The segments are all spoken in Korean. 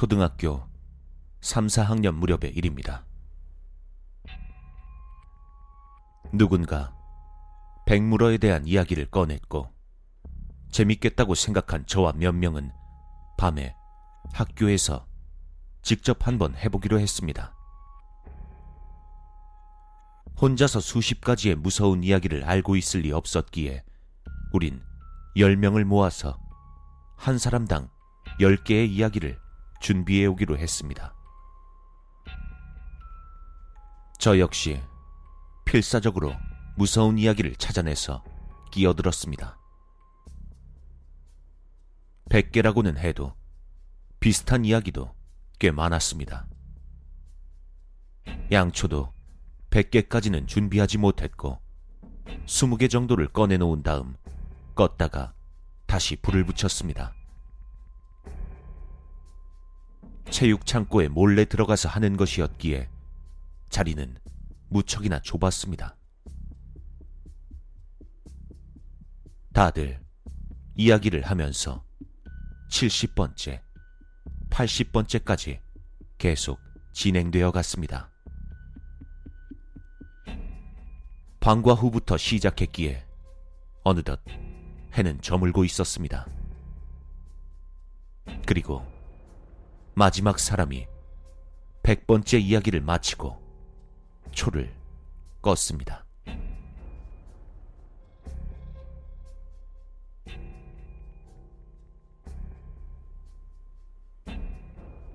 초등학교 3, 4학년 무렵의 일입니다. 누군가 백물어에 대한 이야기를 꺼냈고 재밌겠다고 생각한 저와 몇 명은 밤에 학교에서 직접 한번 해보기로 했습니다. 혼자서 수십 가지의 무서운 이야기를 알고 있을 리 없었기에 우린 10명을 모아서 한 사람당 10개의 이야기를 준비해 오기로 했습니다. 저 역시 필사적으로 무서운 이야기를 찾아내서 끼어들었습니다. 100개라고는 해도 비슷한 이야기도 꽤 많았습니다. 양초도 100개까지는 준비하지 못했고 20개 정도를 꺼내놓은 다음 껐다가 다시 불을 붙였습니다. 체육 창고에 몰래 들어가서 하는 것이었기에 자리는 무척이나 좁았습니다. 다들 이야기를 하면서 70번째, 80번째까지 계속 진행되어 갔습니다. 방과 후부터 시작했기에 어느덧 해는 저물고 있었습니다. 그리고 마지막 사람이 100번째 이야기를 마치고 초를 껐습니다.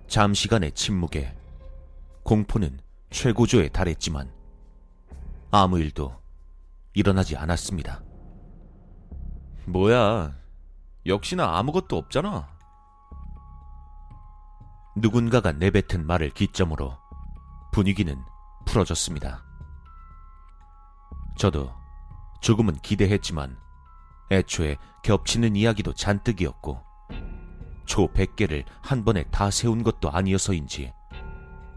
잠시간의 침묵에 공포는 최고조에 달했지만 아무 일도 일어나지 않았습니다. 뭐야, 역시나 아무것도 없잖아. 누군가가 내뱉은 말을 기점으로 분위기는 풀어졌습니다. 저도 조금은 기대했지만 애초에 겹치는 이야기도 잔뜩이었고 초 100개를 한 번에 다 세운 것도 아니어서인지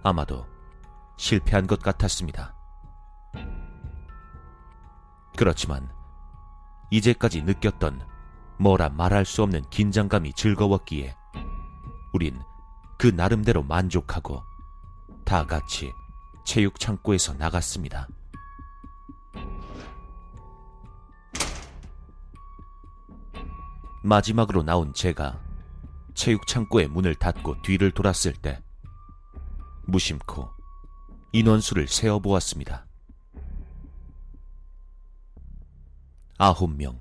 아마도 실패한 것 같았습니다. 그렇지만 이제까지 느꼈던 뭐라 말할 수 없는 긴장감이 즐거웠기에 우린 그 나름대로 만족하고 다 같이 체육 창고에서 나갔습니다. 마지막으로 나온 제가 체육 창고의 문을 닫고 뒤를 돌았을 때 무심코 인원수를 세어 보았습니다. 아홉 명.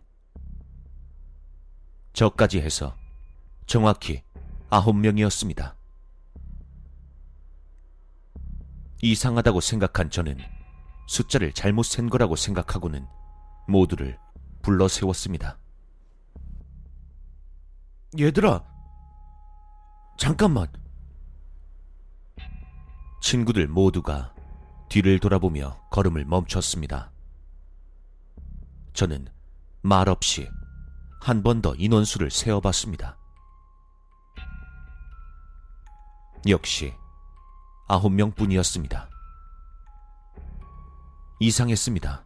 저까지 해서 정확히 아홉 명이었습니다. 이상하다고 생각한 저는 숫자를 잘못 센 거라고 생각하고는 모두를 불러 세웠습니다. 얘들아, 잠깐만. 친구들 모두가 뒤를 돌아보며 걸음을 멈췄습니다. 저는 말없이 한 번 더 인원수를 세어봤습니다. 역시 아홉 명 뿐이었습니다. 이상했습니다.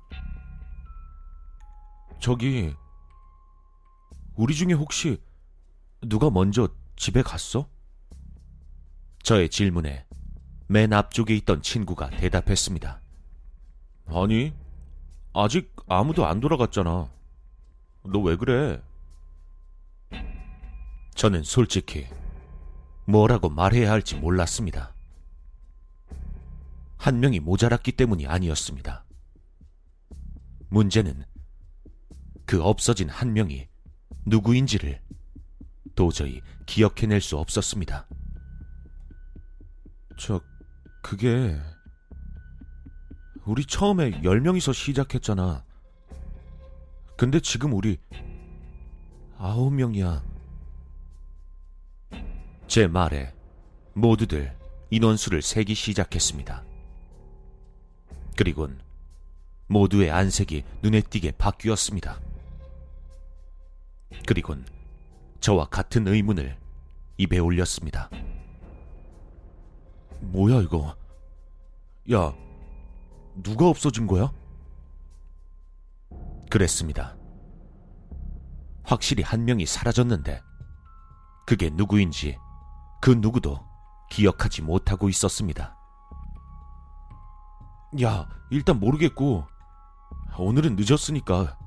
저기, 우리 중에 혹시 누가 먼저 집에 갔어? 저의 질문에 맨 앞쪽에 있던 친구가 대답했습니다. 아니, 아직 아무도 안 돌아갔잖아. 너 왜 그래? 저는 솔직히 뭐라고 말해야 할지 몰랐습니다. 한 명이 모자랐기 때문이 아니었습니다. 문제는 그 없어진 한 명이 누구인지를 도저히 기억해낼 수 없었습니다. 저, 그게, 우리 처음에 10명이서 시작했잖아. 근데 지금 우리 9명이야. 제 말에 모두들 인원수를 세기 시작했습니다. 그리곤 모두의 안색이 눈에 띄게 바뀌었습니다. 그리곤 저와 같은 의문을 입에 올렸습니다. 뭐야, 이거? 야, 누가 없어진 거야? 그랬습니다. 확실히 한 명이 사라졌는데, 그게 누구인지 그 누구도 기억하지 못하고 있었습니다. 야, 일단 모르겠고, 오늘은 늦었으니까,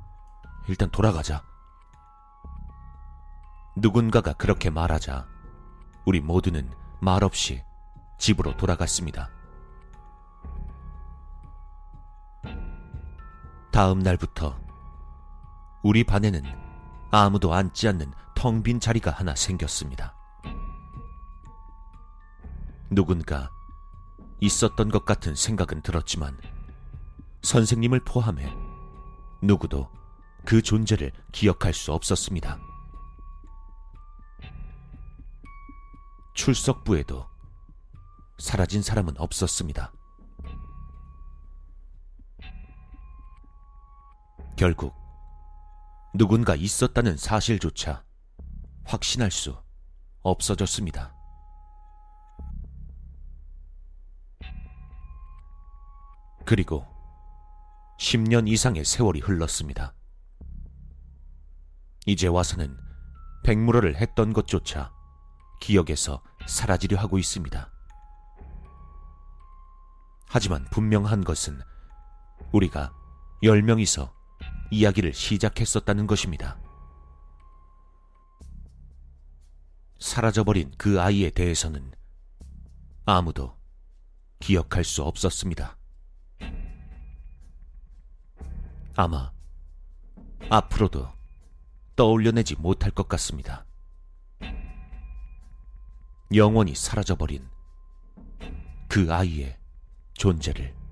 일단 돌아가자. 누군가가 그렇게 말하자 우리 모두는 말없이 집으로 돌아갔습니다. 다음 날부터 우리 반에는 아무도 앉지 않는 텅 빈 자리가 하나 생겼습니다. 누군가 있었던 것 같은 생각은 들었지만 선생님을 포함해 누구도 그 존재를 기억할 수 없었습니다. 출석부에도 사라진 사람은 없었습니다. 결국 누군가 있었다는 사실조차 확신할 수 없어졌습니다. 그리고 10년 이상의 세월이 흘렀습니다. 이제 와서는 백물어를 했던 것조차 기억에서 사라지려 하고 있습니다. 하지만 분명한 것은 우리가 10명이서 이야기를 시작했었다는 것입니다. 사라져버린 그 아이에 대해서는 아무도 기억할 수 없었습니다. 아마 앞으로도 떠올려내지 못할 것 같습니다. 영원히 사라져버린 그 아이의 존재를.